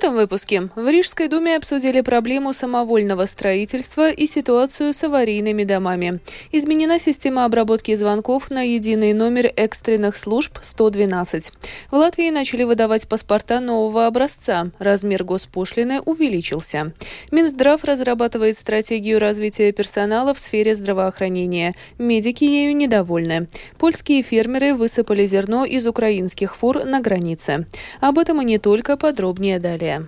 этом выпуске в Рижской думе обсудили проблему самовольного строительства и ситуацию с аварийными домами. Изменена система обработки звонков на единый номер экстренных служб 112. В Латвии начали выдавать паспорта нового образца. Размер госпошлины увеличился. Минздрав разрабатывает стратегию развития персонала в сфере здравоохранения. Медики ею недовольны. Польские фермеры высыпали зерно из украинских фур на границе. Об этом и не только подробнее далее.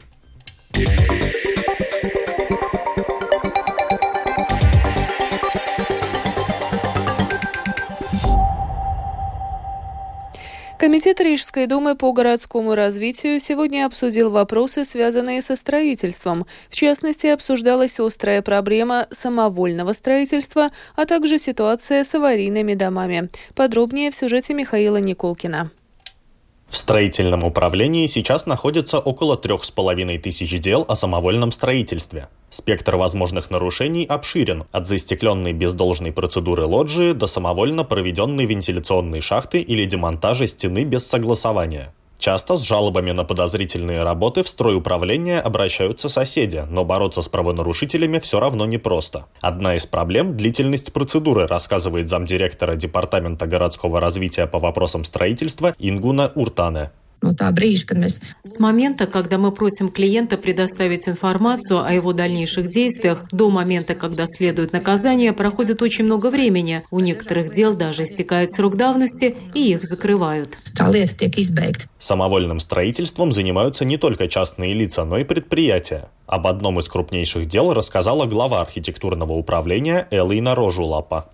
Комитет Рижской думы по городскому развитию сегодня обсудил вопросы, связанные со строительством. В частности, обсуждалась острая проблема самовольного строительства, а также ситуация с аварийными домами. Подробнее в сюжете Михаила Николкина. В строительном управлении сейчас находится около трех с половиной тысяч дел о самовольном строительстве. Спектр возможных нарушений обширен, от застекленной без должной процедуры лоджии до самовольно проведенной вентиляционной шахты или демонтажа стены без согласования. Часто с жалобами на подозрительные работы в стройуправление обращаются соседи, но бороться с правонарушителями все равно непросто. Одна из проблем – длительность процедуры, рассказывает замдиректора Департамента городского развития по вопросам строительства Ингуна Уртане no tā brīža, kad mēs... С момента, когда мы просим клиента предоставить информацию о его дальнейших действиях, до момента, когда следует наказание, проходит очень много времени. У некоторых дел даже истекает срок давности, и их закрывают. Самовольным строительством занимаются не только частные лица, но и предприятия. Об одном из крупнейших дел рассказала глава архитектурного управления Элина Рожулапа.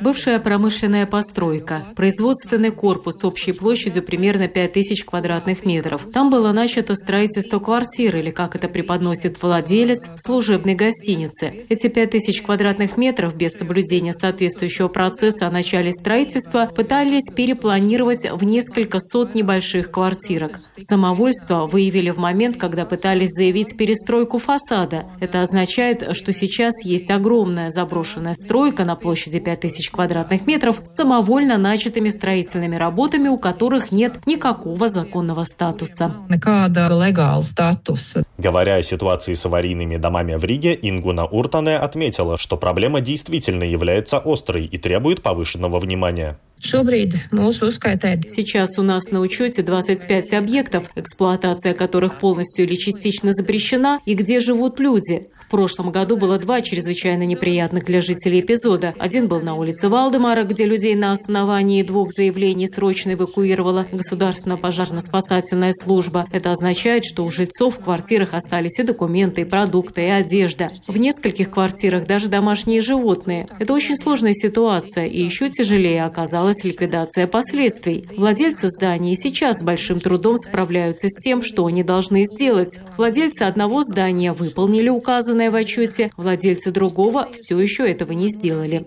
Бывшая промышленная постройка, производственный корпус общей площадью примерно 5000 квадратных метров. Там было начато строительство квартир, или как это преподносит владелец, служебной гостиницы. Эти 5000 квадратных метров без соблюдения соответствующего процесса о начале строительства пытались перепланировать в несколько сот небольших квартирок. Самовольство выявили в момент, когда пытались заявить перестройку фасада. Это означает, что сейчас есть огромное огромная заброшенная стройка на площади 5000 квадратных метров с самовольно начатыми строительными работами, у которых нет никакого законного статуса. Говоря о ситуации с аварийными домами в Риге, Ингуна Уртане отметила, что проблема действительно является острой и требует повышенного внимания. Сейчас у нас на учете 25 объектов, эксплуатация которых полностью или частично запрещена, и где живут люди. В прошлом году было два чрезвычайно неприятных для жителей эпизода. Один был на улице Валдемара, где людей на основании двух заявлений срочно эвакуировала Государственная пожарно-спасательная служба. Это означает, что у жильцов в квартирах остались и документы, и продукты, и одежда. В нескольких квартирах даже домашние животные. Это очень сложная ситуация, и еще тяжелее оказалась ликвидация последствий. Владельцы зданий сейчас с большим трудом справляются с тем, что они должны сделать. Владельцы одного здания выполнили указанные указанное в отчете, владельцы другого все еще этого не сделали.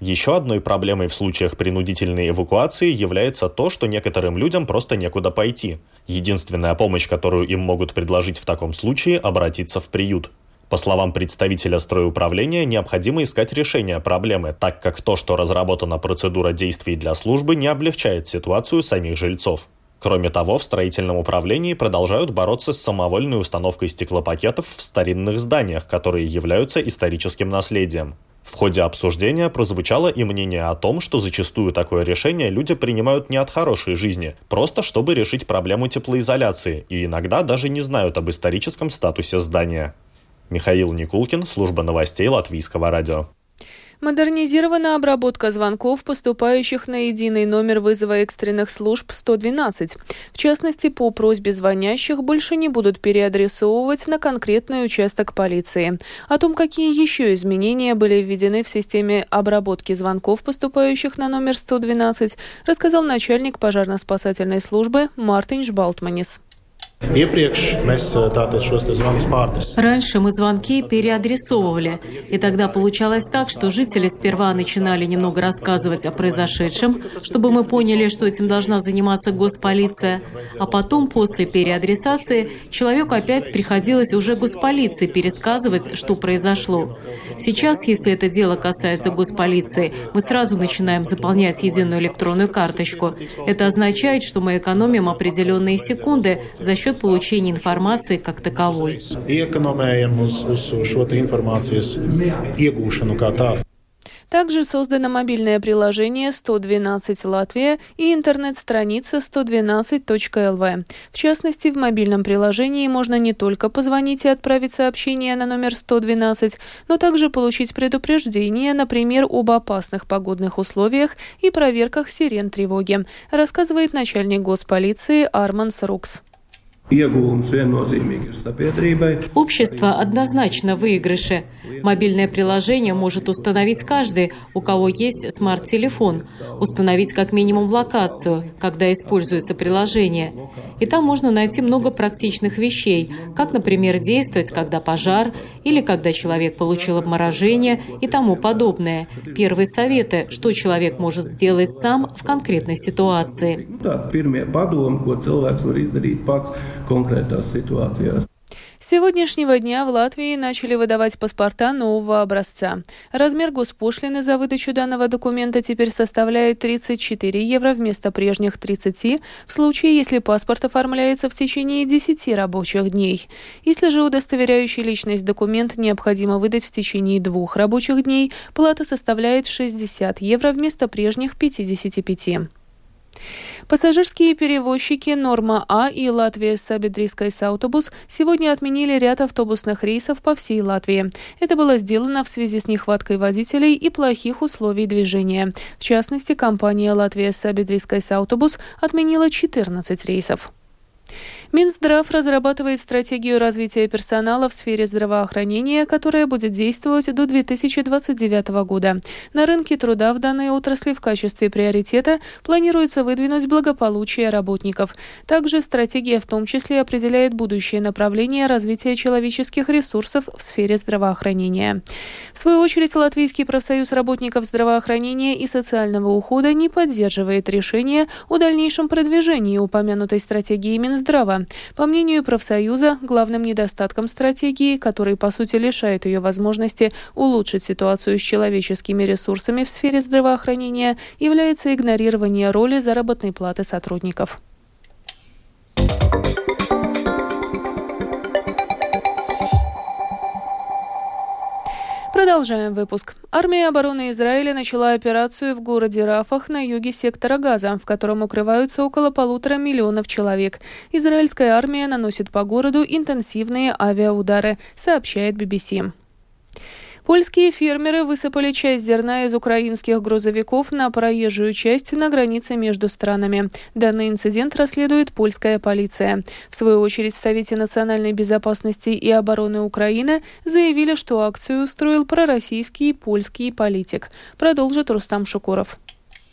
Еще одной проблемой в случаях принудительной эвакуации является то, что некоторым людям просто некуда пойти. Единственная помощь, которую им могут предложить в таком случае – обратиться в приют. По словам представителя стройуправления, необходимо искать решение проблемы, так как то, что разработана процедура действий для службы, не облегчает ситуацию самих жильцов. Кроме того, в строительном управлении продолжают бороться с самовольной установкой стеклопакетов в старинных зданиях, которые являются историческим наследием. В ходе обсуждения прозвучало и мнение о том, что зачастую такое решение люди принимают не от хорошей жизни, просто чтобы решить проблему теплоизоляции, и иногда даже не знают об историческом статусе здания. Михаил Никулкин, служба новостей Латвийского радио. Модернизирована обработка звонков, поступающих на единый номер вызова экстренных служб 112. В частности, по просьбе звонящих больше не будут переадресовывать на конкретный участок полиции. О том, какие еще изменения были введены в системе обработки звонков, поступающих на номер 112, рассказал начальник пожарно-спасательной службы Мартин Жбалтманис. Раньше мы звонки переадресовывали, и тогда получалось так, что жители сперва начинали немного рассказывать о произошедшем, чтобы мы поняли, что этим должна заниматься госполиция, а потом, после переадресации, человеку опять приходилось уже госполиции пересказывать, что произошло. Сейчас, если это дело касается госполиции, мы сразу начинаем заполнять единую электронную карточку. Это означает, что мы экономим определенные секунды за счет получения информации как таковой. Также создано мобильное приложение 112 Латвия и интернет-страница 112.lv. В частности, в мобильном приложении можно не только позвонить и отправить сообщение на номер 112, но также получить предупреждение, например, об опасных погодных условиях и проверках сирен тревоги, рассказывает начальник госполиции Арман Срукс. Общество однозначно выигрыше. Мобильное приложение может установить каждый, у кого есть смарт-телефон, установить как минимум локацию, когда используется приложение. И там можно найти много практичных вещей, как, например, действовать, когда пожар, или когда человек получил обморожение и тому подобное. Первые советы, что человек может сделать сам в конкретной ситуации konkrētās situācijās. Сегодняшнего дня в Латвии начали выдавать паспорта нового образца. Размер госпошлины за выдачу данного документа теперь составляет 34 евро вместо прежних 30 в случае, если паспорт оформляется в течение 10 рабочих дней. Если же удостоверяющий личность документ необходимо выдать в течение двух рабочих дней, плата составляет 60 евро вместо прежних 55. Пассажирские перевозчики «Норма А» и «Латвия Сабедрийская автобус» сегодня отменили ряд автобусных рейсов по всей Латвии. Это было сделано в связи с нехваткой водителей и плохих условий движения. В частности, компания «Латвия Сабедрийская автобус» отменила 14 рейсов. Минздрав разрабатывает стратегию развития персонала в сфере здравоохранения, которая будет действовать до 2029 года. На рынке труда в данной отрасли в качестве приоритета планируется выдвинуть благополучие работников. Также стратегия в том числе определяет будущее направление развития человеческих ресурсов в сфере здравоохранения. В свою очередь, Латвийский профсоюз работников здравоохранения и социального ухода не поддерживает решение о дальнейшем продвижении упомянутой стратегии Минздрава. По мнению профсоюза, главным недостатком стратегии, который по сути лишает ее возможности улучшить ситуацию с человеческими ресурсами в сфере здравоохранения, является игнорирование роли заработной платы сотрудников. Продолжаем выпуск. Армия обороны Израиля начала операцию в городе Рафах на юге сектора Газа, в котором укрываются около полутора миллионов человек. Израильская армия наносит по городу интенсивные авиаудары, сообщает BBC. Польские фермеры высыпали часть зерна из украинских грузовиков на проезжую часть на границе между странами. Данный инцидент расследует польская полиция. В свою очередь в Совете национальной безопасности и обороны Украины заявили, что акцию устроил пророссийский польский политик. Продолжит Рустам Шукуров.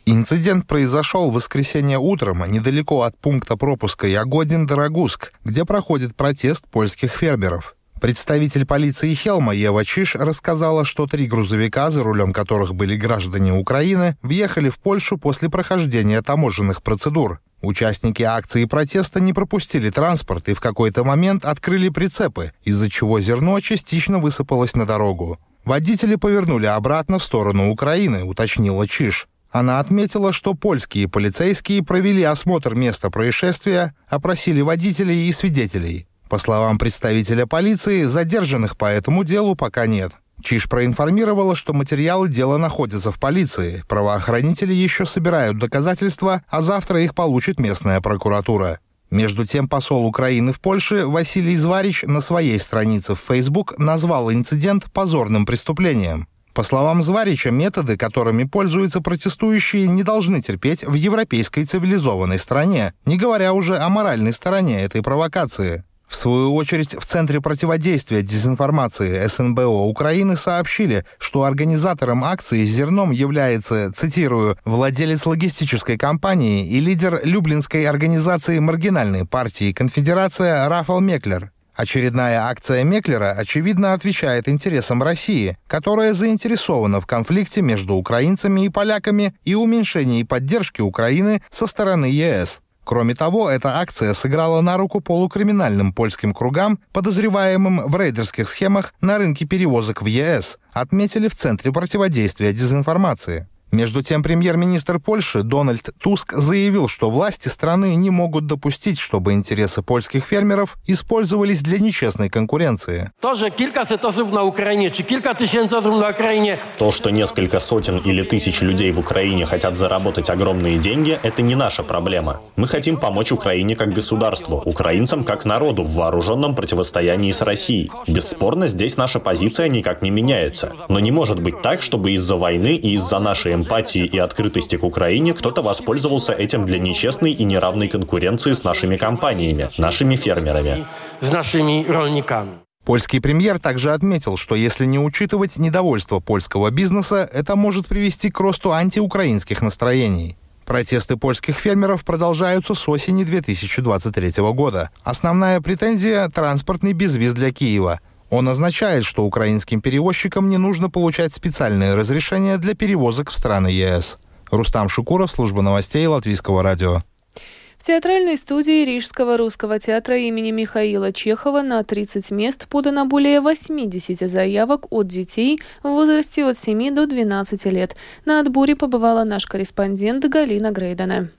Инцидент произошел в воскресенье утром недалеко от пункта пропуска Ягодин-Дорогуск, где проходит протест польских фермеров. Представитель полиции Хелма Ева Чиш рассказала, что три грузовика, за рулем которых были граждане Украины, въехали в Польшу после прохождения таможенных процедур. Участники акции протеста не пропустили транспорт и в какой-то момент открыли прицепы, из-за чего зерно частично высыпалось на дорогу. Водители повернули обратно в сторону Украины, уточнила Чиш. Она отметила, что польские полицейские провели осмотр места происшествия, опросили водителей и свидетелей. По словам представителя полиции, задержанных по этому делу пока нет. Чиш проинформировала, что материалы дела находятся в полиции. Правоохранители еще собирают доказательства, а завтра их получит местная прокуратура. Между тем, посол Украины в Польше Василий Зварич на своей странице в Facebook назвал инцидент позорным преступлением. По словам Зварича, методы, которыми пользуются протестующие, не должны терпеть в европейской цивилизованной стране, не говоря уже о моральной стороне этой провокации. В свою очередь, в Центре противодействия дезинформации СНБО Украины сообщили, что организатором акции «Зерном» является, цитирую, владелец логистической компании и лидер Люблинской организации маргинальной партии «Конфедерация» Рафал Меклер. Очередная акция Меклера, очевидно, отвечает интересам России, которая заинтересована в конфликте между украинцами и поляками и уменьшении поддержки Украины со стороны ЕС. Кроме того, эта акция сыграла на руку полукриминальным польским кругам, подозреваемым в рейдерских схемах на рынке перевозок в ЕС, отметили в Центре противодействия дезинформации. Между тем, премьер-министр Польши Дональд Туск заявил, что власти страны не могут допустить, чтобы интересы польских фермеров использовались для нечестной конкуренции. То, что на Украине, на Украине. То, что несколько сотен или тысяч людей в Украине хотят заработать огромные деньги, это не наша проблема. Мы хотим помочь Украине как государству, украинцам как народу в вооруженном противостоянии с Россией. Бесспорно, здесь наша позиция никак не меняется. Но не может быть так, чтобы из-за войны и из-за нашей эмпатии и открытости к Украине кто-то воспользовался этим для нечестной и неравной конкуренции с нашими компаниями, нашими фермерами. С нашими ролниками. Польский премьер также отметил, что если не учитывать недовольство польского бизнеса, это может привести к росту антиукраинских настроений. Протесты польских фермеров продолжаются с осени 2023 года. Основная претензия – транспортный безвиз для Киева – он означает, что украинским перевозчикам не нужно получать специальные разрешения для перевозок в страны ЕС. Рустам Шукуров, служба новостей Латвийского радио. В театральной студии Рижского русского театра имени Михаила Чехова на 30 мест подано более 80 заявок от детей в возрасте от 7 до 12 лет. На отборе побывала наш корреспондент Галина Грейдена.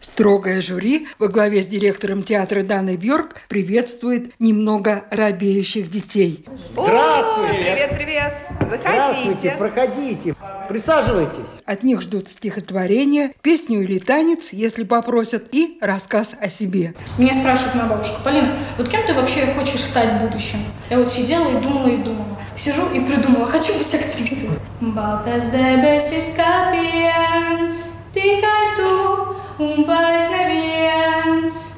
Строгое жюри во главе с директором театра Даной Бьорк приветствует немного робеющих детей. Здравствуйте! Привет, привет! Заходите! Здравствуйте, проходите, присаживайтесь. От них ждут стихотворение, песню или танец, если попросят, и рассказ о себе. Меня спрашивает моя бабушка, Полина, вот кем ты вообще хочешь стать в будущем? Я вот сидела и думала, и думала. Сижу и придумала, хочу быть актрисой. Baltas debesis kāpiens, tikai tu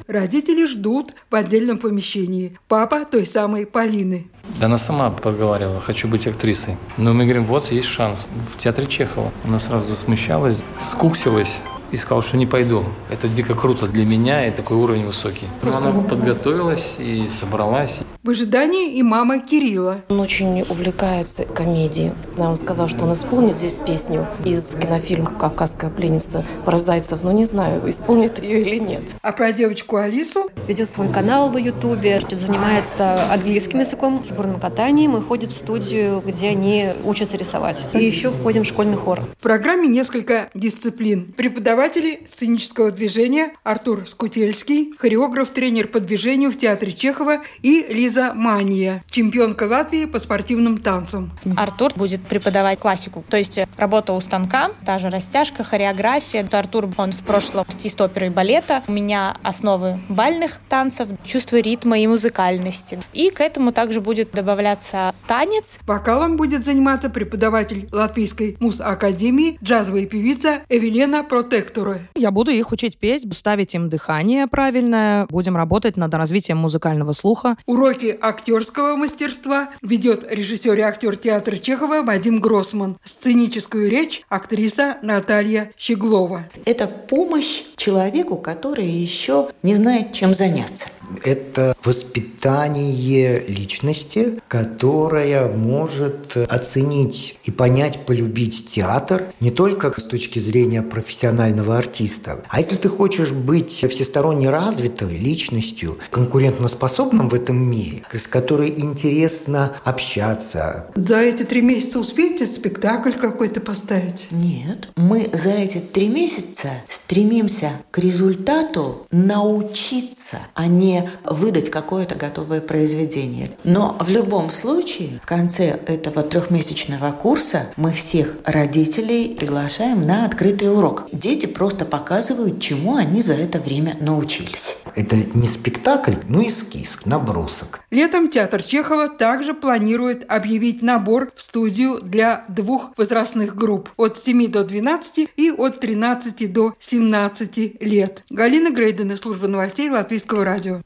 Родители ждут в отдельном помещении. Папа той самой Полины. Да она сама проговаривала, хочу быть актрисой. Но мы говорим, вот есть шанс. В театре Чехова. Она сразу засмущалась, скуксилась и сказала, что не пойду. Это дико круто для меня и такой уровень высокий. Но она подготовилась и собралась. В ожидании и мама Кирилла. Он очень увлекается комедией. Он сказал, что он исполнит здесь песню из кинофильма «Кавказская пленница» про Зайцев, но не знаю, исполнит ее или нет. А про девочку Алису? Ведет свой канал в Ютубе, занимается английским языком, фигурным катанием и ходит в студию, где они учатся рисовать. И еще ходим в школьный хор. В программе несколько дисциплин. Преподаватели сценического движения Артур Скутельский, хореограф, тренер по движению в театре Чехова и Лиза Лиза Мания, чемпионка Латвии по спортивным танцам. Артур будет преподавать классику, то есть работа у станка, та же растяжка, хореография. Артур, он в прошлом артист оперы и балета. У меня основы бальных танцев, чувство ритма и музыкальности. И к этому также будет добавляться танец. Вокалом будет заниматься преподаватель Латвийской муз-академии, джазовая певица Эвелена Протектора. Я буду их учить петь, ставить им дыхание правильное, будем работать над развитием музыкального слуха. Уроки уроки актерского мастерства ведет режиссер и актер театра Чехова Вадим Гроссман. Сценическую речь актриса Наталья Щеглова. Это помощь человеку, который еще не знает, чем заняться. Это воспитание личности, которая может оценить и понять, полюбить театр не только с точки зрения профессионального артиста. А если ты хочешь быть всесторонне развитой личностью, конкурентоспособным в этом мире, с которой интересно общаться. За эти три месяца успеете спектакль какой-то поставить? Нет. Мы за эти три месяца стремимся к результату научиться, а не выдать какое-то готовое произведение. Но в любом случае, в конце этого трехмесячного курса мы всех родителей приглашаем на открытый урок. Дети просто показывают, чему они за это время научились. Это не спектакль, но эскиз, набросок. Летом театр Чехова также планирует объявить набор в студию для двух возрастных групп от 7 до 12 и от 13 до 17 лет. Галина Грейдена, служба новостей Латвийского радио.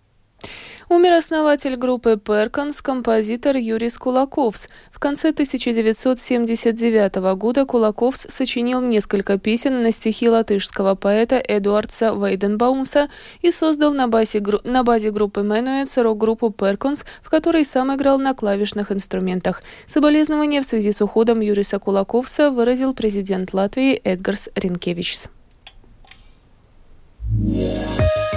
Умер основатель группы «Перконс», композитор Юрис Кулаковс. В конце 1979 года Кулаковс сочинил несколько песен на стихи латышского поэта Эдуардса Вейденбаумса и создал на базе, на базе группы Менуэц рок-группу «Перконс», в которой сам играл на клавишных инструментах. Соболезнования в связи с уходом Юриса Кулаковса выразил президент Латвии Эдгарс Ринкевичс. Yeah.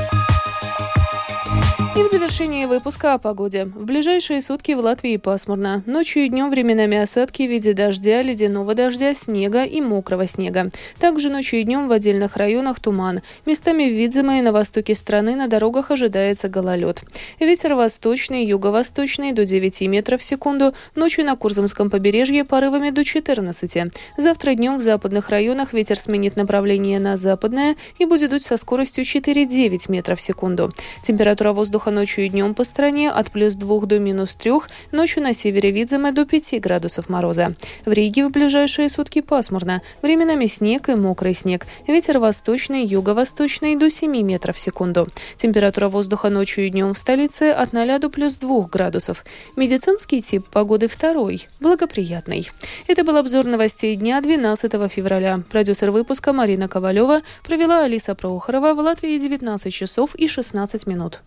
Завершении выпуска о погоде. В ближайшие сутки в Латвии пасмурно. Ночью и днем временами осадки в виде дождя, ледяного дождя, снега и мокрого снега. Также ночью и днем в отдельных районах туман. Местами в Видземе и на востоке страны на дорогах ожидается гололед. Ветер восточный, юго-восточный до 9 метров в секунду. Ночью на Курзамском побережье порывами до 14. Завтра днем в западных районах ветер сменит направление на западное и будет дуть со скоростью 4-9 метров в секунду. Температура воздуха воздуха ночью и днем по стране от плюс 2 до минус 3, ночью на севере Видземе до 5 градусов мороза. В Риге в ближайшие сутки пасмурно, временами снег и мокрый снег. Ветер восточный, юго-восточный до 7 метров в секунду. Температура воздуха ночью и днем в столице от 0 до плюс 2 градусов. Медицинский тип погоды второй, благоприятный. Это был обзор новостей дня 12 февраля. Продюсер выпуска Марина Ковалева провела Алиса Прохорова в Латвии 19 часов и 16 минут.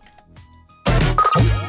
you.